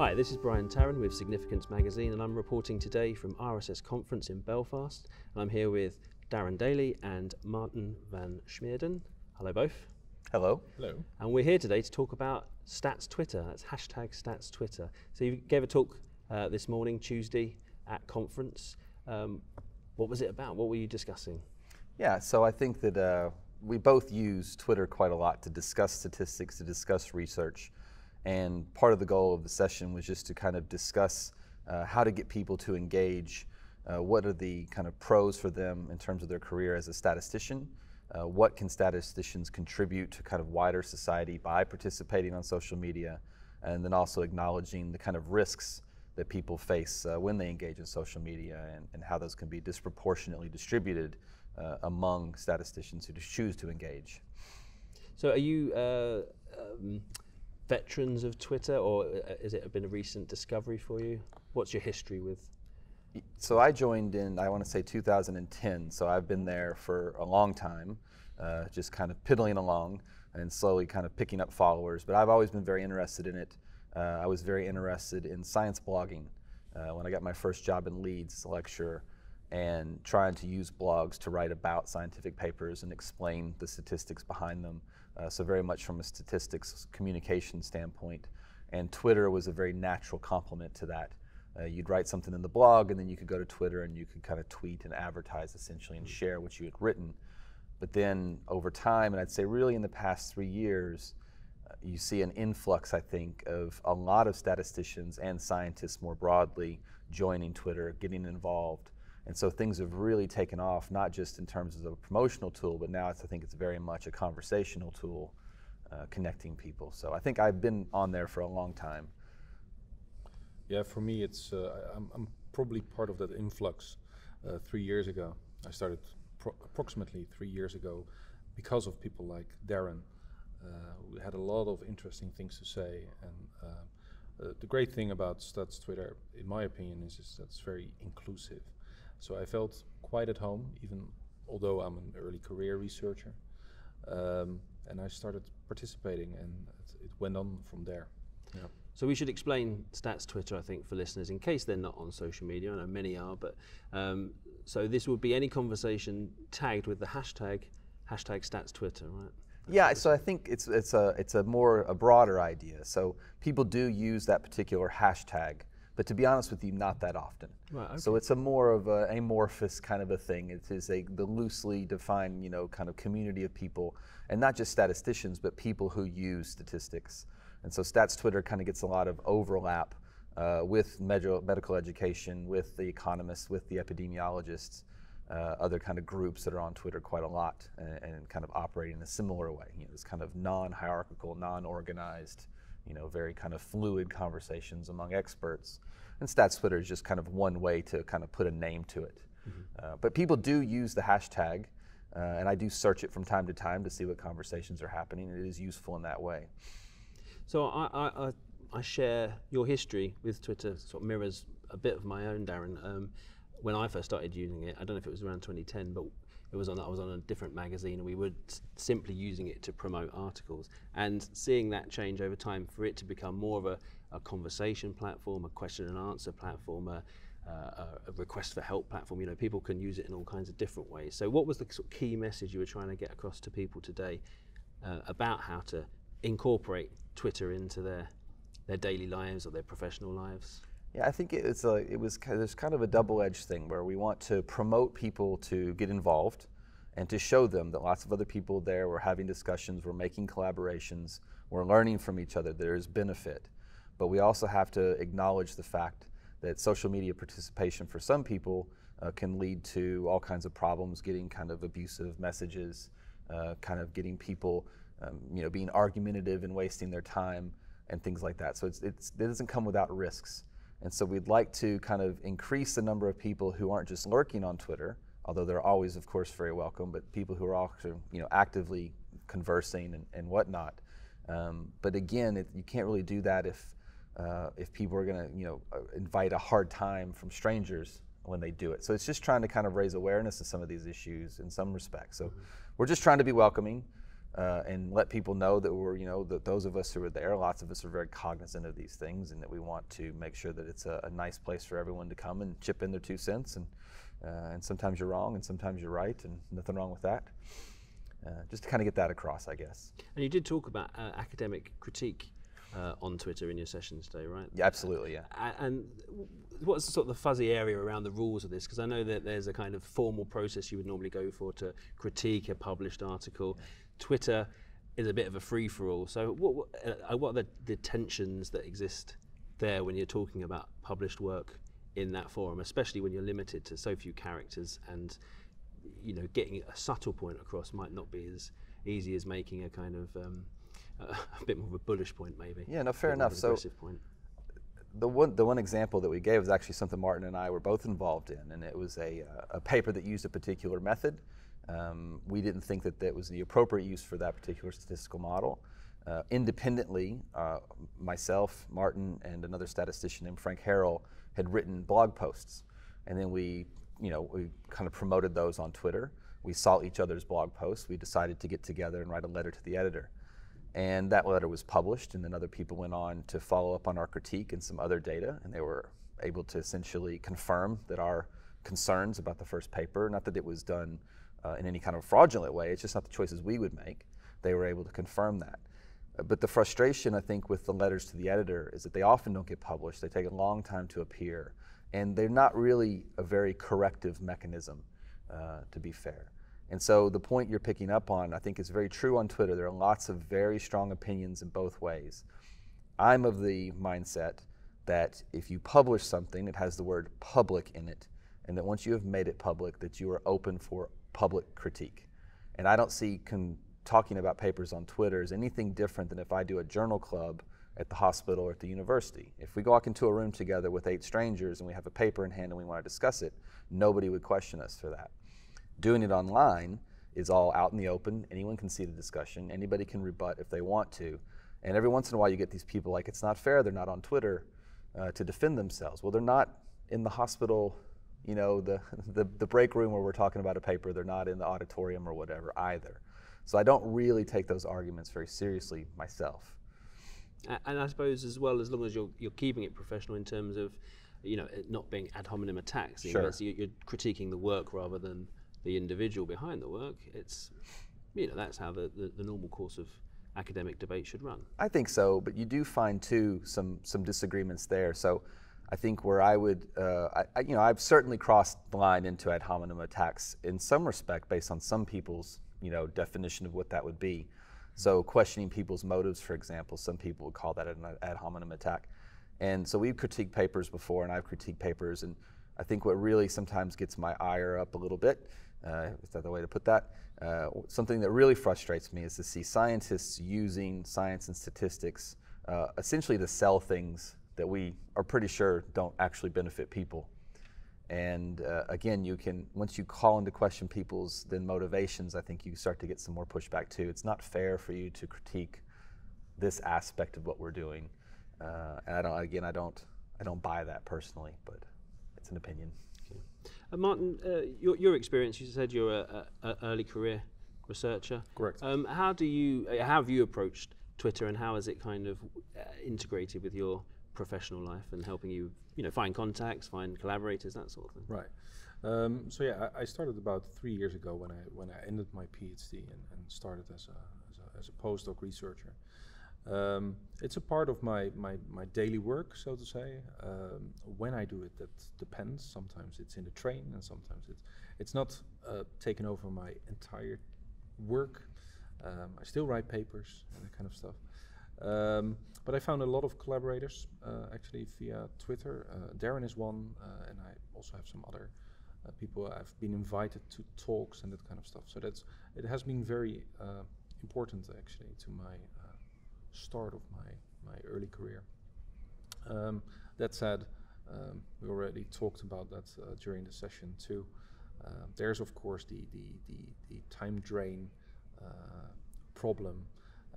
Hi, this is Brian Tarran with Significance Magazine, and I'm reporting today from RSS Conference in Belfast. I'm here with Darren Dahly and Martin van Smeden. Hello, both. Hello. Hello. And we're here today to talk about Stats Twitter. That's hashtag Stats Twitter. So you gave a talk uh, this morning, Tuesday, at conference. Um, what was it about? What were you discussing? Yeah, so I think that uh, we both use Twitter quite a lot to discuss statistics, to discuss research. And part of the goal of the session was just to kind of discuss uh, how to get people to engage. Uh, what are the kind of pros for them in terms of their career as a statistician? Uh, what can statisticians contribute to kind of wider society by participating on social media? And then also acknowledging the kind of risks that people face uh, when they engage in social media and, and, how those can be disproportionately distributed uh, among statisticians who choose to engage. So, are you uh, um, veterans of Twitter, or uh, has it been a recent discovery for you? What's your history with? So I joined in, I want to say 2010. So I've been there for a long time, uh, just kind of piddling along and slowly kind of picking up followers. But I've always been very interested in it. Uh, I was very interested in science blogging uh, when I got my first job in Leeds lecturer and trying to use blogs to write about scientific papers and explain the statistics behind them. Uh, so very much from a statistics communication standpoint. And Twitter was a very natural complement to that. Uh, you'd write something in the blog, and then you could go to Twitter and you could kind of tweet and advertise essentially and share what you had written. But then over time, and I'd say really in the past three years, uh, you see an influx, I think, of a lot of statisticians and scientists more broadly joining Twitter, getting involved. And so things have really taken off, not just in terms of a promotional tool, but now I think it's very much a conversational tool uh, connecting people. So I think I've been on there for a long time. Yeah, for me, it's uh, I'm, I'm, probably part of that influx. Uh, three years ago, I started pro- approximately three years ago because of people like Darren. Uh, we had a lot of interesting things to say, and uh, uh, the great thing about Stats Twitter, in my opinion, is, is that it's very inclusive. So I felt quite at home, even although I'm an early career researcher. Um, and I started participating, and it, it went on from there. Yeah. So we should explain Stats Twitter, I think, for listeners in case they're not on social media. I know many are, but um, so this would be any conversation tagged with the hashtag hashtag Stats Twitter, right? yeah, so I think it's it's a it's a more a broader idea. So people do use that particular hashtag but to be honest with you, not that often. Right, okay. So it's a more of an amorphous kind of a thing. It is a the loosely defined, you know, kind of community of people, and not just statisticians, but people who use statistics. And so Stats Twitter kind of gets a lot of overlap uh, with med- medical education, with the economists, with the epidemiologists, uh, other kind of groups that are on Twitter quite a lot, and, and kind of operating in a similar way. You know, this kind of non-hierarchical, non-organized you know, very kind of fluid conversations among experts. And Stats Twitter is just kind of one way to kind of put a name to it. Mm-hmm. Uh, but people do use the hashtag, uh, and I do search it from time to time to see what conversations are happening. It is useful in that way. So I, I, I share your history with Twitter, sort of mirrors a bit of my own, Darren. Um, when I first started using it, I don't know if it was around 2010, but it was on I was on a different magazine and we were simply using it to promote articles and seeing that change over time for it to become more of a, a conversation platform, a question and answer platform, a, uh, a, request for help platform. You know, people can use it in all kinds of different ways. So, what was the sort of key message you were trying to get across to people today uh, about how to incorporate Twitter into their their daily lives or their professional lives? Yeah, I think it's a, it was there's kind of a double-edged thing where we want to promote people to get involved and to show them that lots of other people there were having discussions, we're making collaborations, we're learning from each other, there is benefit. But we also have to acknowledge the fact that social media participation for some people uh, can lead to all kinds of problems, getting kind of abusive messages, uh, kind of getting people, um, you know, being argumentative and wasting their time and things like that. So it's, it's, it doesn't come without risks. And so we'd like to kind of increase the number of people who aren't just lurking on Twitter, although they're always, of course, very welcome, but people who are also, you know, actively conversing and, and whatnot. Um, but again, it, you can't really do that if, uh, if people are going to, you know, uh, invite a hard time from strangers when they do it. So it's just trying to kind of raise awareness of some of these issues in some respects. So mm-hmm. we're just trying to be welcoming. Uh, and let people know that we're, you know, that those of us who are there, lots of us are very cognizant of these things, and that we want to make sure that it's a, a nice place for everyone to come and chip in their two cents. And uh, and sometimes you're wrong, and sometimes you're right, and nothing wrong with that. Uh, just to kind of get that across, I guess. And you did talk about uh, academic critique uh, on Twitter in your sessions today, right? Yeah, absolutely, yeah. And what's sort of the fuzzy area around the rules of this? Because I know that there's a kind of formal process you would normally go for to critique a published article. Twitter is a bit of a free for all. So, what, what, uh, what are the, the tensions that exist there when you're talking about published work in that forum, especially when you're limited to so few characters and you know getting a subtle point across might not be as easy as making a kind of um, a bit more of a bullish point, maybe. Yeah, no, fair enough. So- point. the one the one example that we gave was actually something Martin and I were both involved in, and it was a uh, a paper that used a particular method. Um, we didn't think that that was the appropriate use for that particular statistical model. Uh, independently, uh, myself, Martin, and another statistician named Frank Harrell had written blog posts, and then we, you know, we kind of promoted those on Twitter. We saw each other's blog posts. We decided to get together and write a letter to the editor. And that letter was published, and then other people went on to follow up on our critique and some other data, and they were able to essentially confirm that our concerns about the first paper, not that it was done uh, in any kind of fraudulent way, it's just not the choices we would make. They were able to confirm that. Uh, But the frustration, I think, with the letters to the editor is that they often don't get published. They take a long time to appear, and they're not really a very corrective mechanism, uh, to be fair. And so the point you're picking up on, I think, is very true on Twitter. There are lots of very strong opinions in both ways. I'm of the mindset that if you publish something, it has the word public in it, and that once you have made it public, that you are open for public critique. And I don't see con- talking about papers on Twitter as anything different than if I do a journal club at the hospital or at the university. If we walk into a room together with eight strangers and we have a paper in hand and we want to discuss it, nobody would question us for that. Doing it online is all out in the open. Anyone can see the discussion. Anybody can rebut if they want to. And every once in a while, you get these people like, it's not fair, they're not on Twitter uh, to defend themselves. Well, they're not in the hospital, you know, the, the, the break room where we're talking about a paper. They're not in the auditorium or whatever either. So I don't really take those arguments very seriously myself. And I suppose as well, as long as you're you're keeping it professional in terms of, you know, it not being ad hominem attacks. you know, Sure. you- you're critiquing the work rather than the individual behind the work. It's, you know, that's how the, the, the normal course of academic debate should run. I think so, but you do find too some some disagreements there. So I think where I would, uh, I, you know, I've certainly crossed the line into ad hominem attacks in some respect, based on some people's, you know, definition of what that would be. So questioning people's motives, for example, some people would call that an ad hominem attack. And so we've critiqued papers before, and I've critiqued papers, and I think what really sometimes gets my ire up a little bit, uh, is that the way to put that? Uh, something that really frustrates me is to see scientists using science and statistics uh, essentially to sell things that we are pretty sure don't actually benefit people. And uh, again, you can once you call into question people's then motivations, I think you start to get some more pushback too. It's not fair for you to critique this aspect of what we're doing, uh, and I don't. Again, I don't. I don't buy that personally, but it's an opinion. Uh, Martin, uh, your, your experience, you said you're a, a, a early career researcher. Correct. Um, how do you, uh, how have you approached Twitter and how has it kind of uh, integrated with your professional life and helping you, you know, find contacts, find collaborators, that sort of thing? Right. Um, so yeah, I, I started about three years ago when I when I ended my PhD and, and started as a, as a as a postdoc researcher. Um, it's a part of my, my, my daily work, so to say. Um, when I do it, that depends. Sometimes it's in the train, and sometimes it's it's not uh, taken over my entire work. Um, I still write papers and that kind of stuff. Um, but I found a lot of collaborators uh, actually via Twitter. Uh, Darren is one, uh, and I also have some other uh, people. I've been invited to talks and that kind of stuff. So that's it has been very uh, important actually to my uh, start of my my early career. Um, that said, um, we already talked about that during the session too. There's of course the the the, the time drain problem,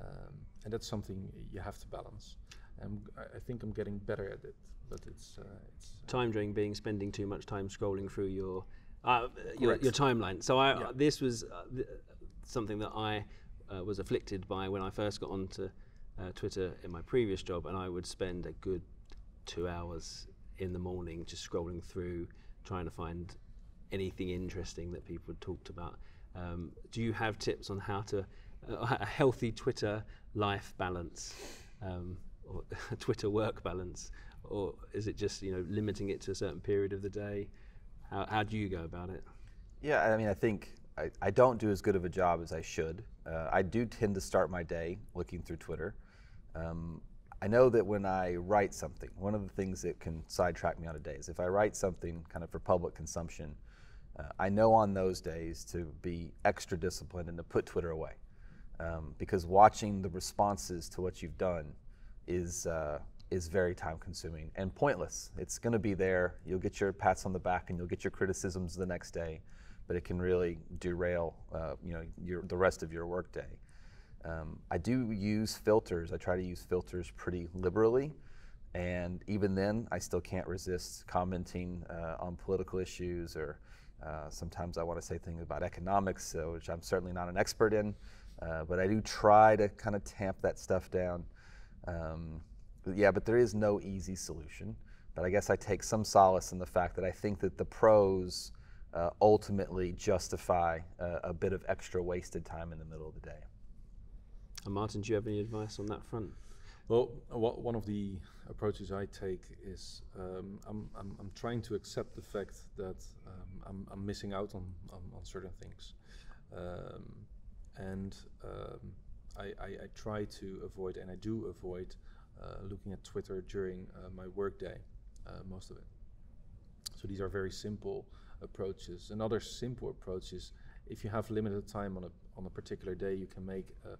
um, and that's something you have to balance. And I, think I'm getting better at it, but it's uh, it's uh, Time drain being spending too much time scrolling through your, uh, your, your timeline. So I, Yeah. this was uh, th- something that I uh, was afflicted by when I first got onto uh, Twitter in my previous job, and I would spend a good two hours in the morning just scrolling through, trying to find anything interesting that people had talked about. Um, do you have tips on how to uh, a healthy Twitter life balance, um, or Twitter work balance, or is it just you know limiting it to a certain period of the day? How, how do you go about it? Yeah, I mean, I think I, I don't do as good of a job as I should. Uh, I do tend to start my day looking through Twitter. Um, I know that when I write something, one of the things that can sidetrack me on a day is if I write something kind of for public consumption, uh, I know on those days to be extra disciplined and to put Twitter away. Um, because watching the responses to what you've done is, uh, is very time consuming and pointless. It's going to be there. You'll get your pats on the back and you'll get your criticisms the next day, but it can really derail uh, you know, your, the rest of your workday. Um, I do use filters. I try to use filters pretty liberally. And even then, I still can't resist commenting uh, on political issues or uh, sometimes I want to say things about economics, uh, which I'm certainly not an expert in. Uh, but I do try to kind of tamp that stuff down. Um, but yeah, but there is no easy solution. But I guess I take some solace in the fact that I think that the pros uh, ultimately justify a bit of extra wasted time in the middle of the day. And Martin, do you have any advice on that front? Well, one of the approaches I take is um, I'm, I'm, I'm, trying to accept the fact that um, I'm, I'm, missing out on, on, on certain things. Um, and um, I, I, I, try to avoid, and I do avoid, uh, looking at Twitter during uh, my workday, uh, most of it. So these are very simple approaches. Another simple approach is if you have limited time on a, on a particular day, you can make a,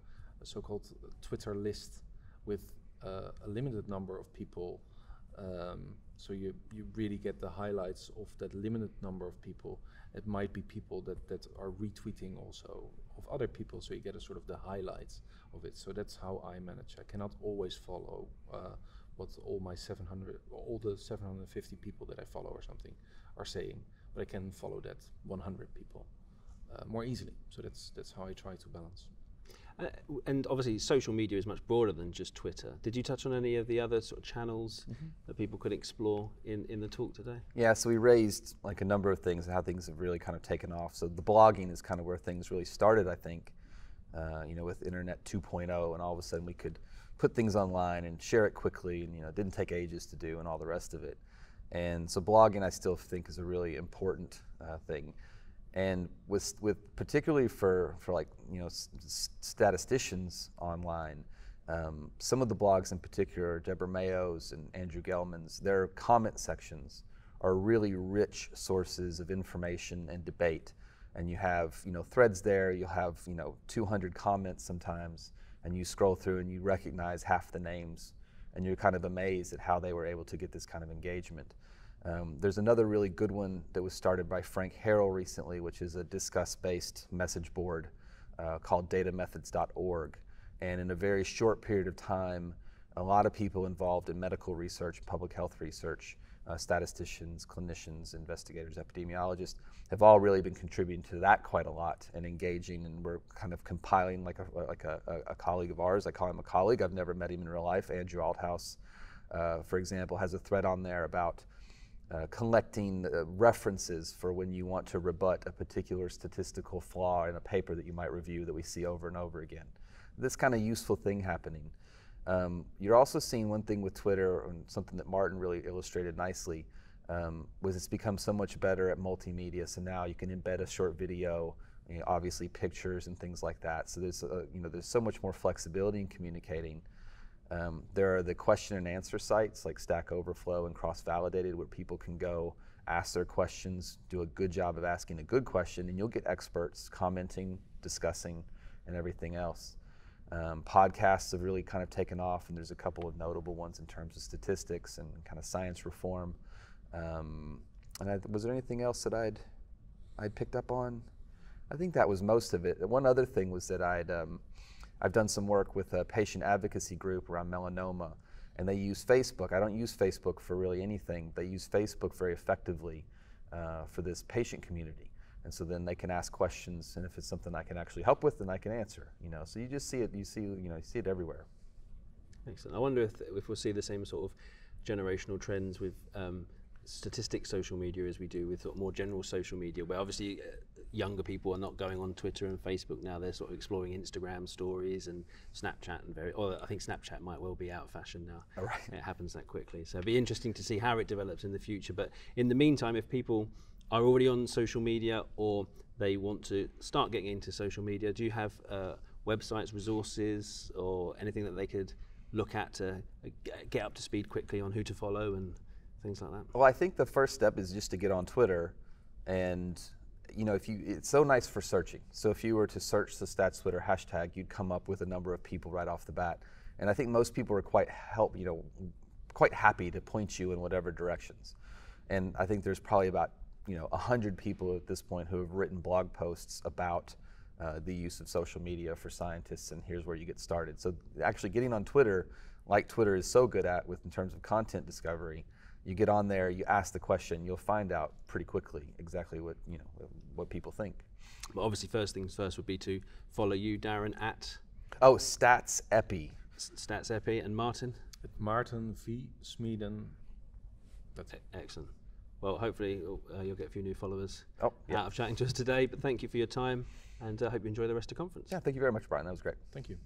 a so-called Twitter list with uh, a limited number of people. Um, so you, you really get the highlights of that limited number of people. It might be people that, that are retweeting also of other people, so you get a sort of the highlights of it. So that's how I manage. I cannot always follow uh, what all my 700, all the 750 people that I follow or something are saying, but I can follow that 100 people uh, more easily. So that's that's how I try to balance. Uh, and obviously, social media is much broader than just Twitter. Did you touch on any of the other sort of channels mm-hmm. that people could explore in, in the talk today? Yeah, so we raised like a number of things, and how things have really kind of taken off. So the blogging is kind of where things really started, I think. Uh, you know, with Internet 2.0, and all of a sudden we could put things online and share it quickly, and you know, it didn't take ages to do, and all the rest of it. And so blogging, I still think, is a really important uh, thing and with, with particularly for, for like you know statisticians online um, some of the blogs in particular deborah mayo's and andrew gelman's their comment sections are really rich sources of information and debate. And you have you know threads there. You'll have you know 200 comments sometimes and you scroll through and you recognize half the names and you're kind of amazed at how they were able to get this kind of engagement um, there's another really good one that was started by Frank Harrell recently, which is a Discourse based message board uh, called datamethods.org. And in a very short period of time, a lot of people involved in medical research, public health research, uh, statisticians, clinicians, investigators, epidemiologists, have all really been contributing to that quite a lot and engaging. And we're kind of compiling like a like a, a, colleague of ours. I call him a colleague. I've never met him in real life. Andrew Althouse, uh, for example, has a thread on there about uh, collecting uh, references for when you want to rebut a particular statistical flaw in a paper that you might review that we see over and over again. This kind of useful thing happening. Um, you're also seeing one thing with Twitter, and something that Martin really illustrated nicely, um, was it's become so much better at multimedia. So now you can embed a short video, you know, obviously pictures and things like that. So there's, uh, you know, there's so much more flexibility in communicating. Um, there are the question and answer sites like Stack Overflow and Cross Validated where people can go ask their questions, do a good job of asking a good question, and you'll get experts commenting, discussing, and everything else. Um, podcasts have really kind of taken off, and there's a couple of notable ones in terms of statistics and kind of science reform. Um, and I, was there anything else that I'd I'd picked up on? I think that was most of it. One other thing was that I'd um, I've done some work with a patient advocacy group around melanoma, and they use Facebook. I don't use Facebook for really anything. They use Facebook very effectively uh, for this patient community. and so then they can ask questions, and if it's something I can actually help with, then I can answer. You know, so you just see it. You see, you know, you see it everywhere. Excellent. I wonder if, if we'll see the same sort of generational trends with um, statistic social media as we do with sort of more general social media, where obviously uh, younger people are not going on Twitter and Facebook now. They're sort of exploring Instagram stories and Snapchat and very. Or I think Snapchat might well be out of fashion now. All right. It happens that quickly. So it'd be interesting to see how it develops in the future. But in the meantime, if people are already on social media or they want to start getting into social media, do you have uh, websites, resources, or anything that they could look at to uh, get up to speed quickly on who to follow and things like that? Well, I think the first step is just to get on Twitter, and you know, if you, it's so nice for searching. So if you were to search the Stats Twitter hashtag, you'd come up with a number of people right off the bat, and I think most people are quite help, you know, quite happy to point you in whatever directions. And I think there's probably about you know hundred people at this point who have written blog posts about. Uh, the use of social media for scientists, and here's where you get started. So, actually, getting on Twitter, like Twitter is so good at with in terms of content discovery, you get on there, you ask the question, you'll find out pretty quickly exactly what you know what people think. But obviously, first things first would be to follow you, Darren, at Oh, Stats Epi. S- Stats Epi and Martin. At Martin V. Smeden. That's it. Excellent. Well, hopefully uh, you'll get a few new followers Oh, yeah. out of chatting to us today. But thank you for your time, and I uh, hope you enjoy the rest of the conference. Yeah, thank you very much, Brian. That was great. Thank you.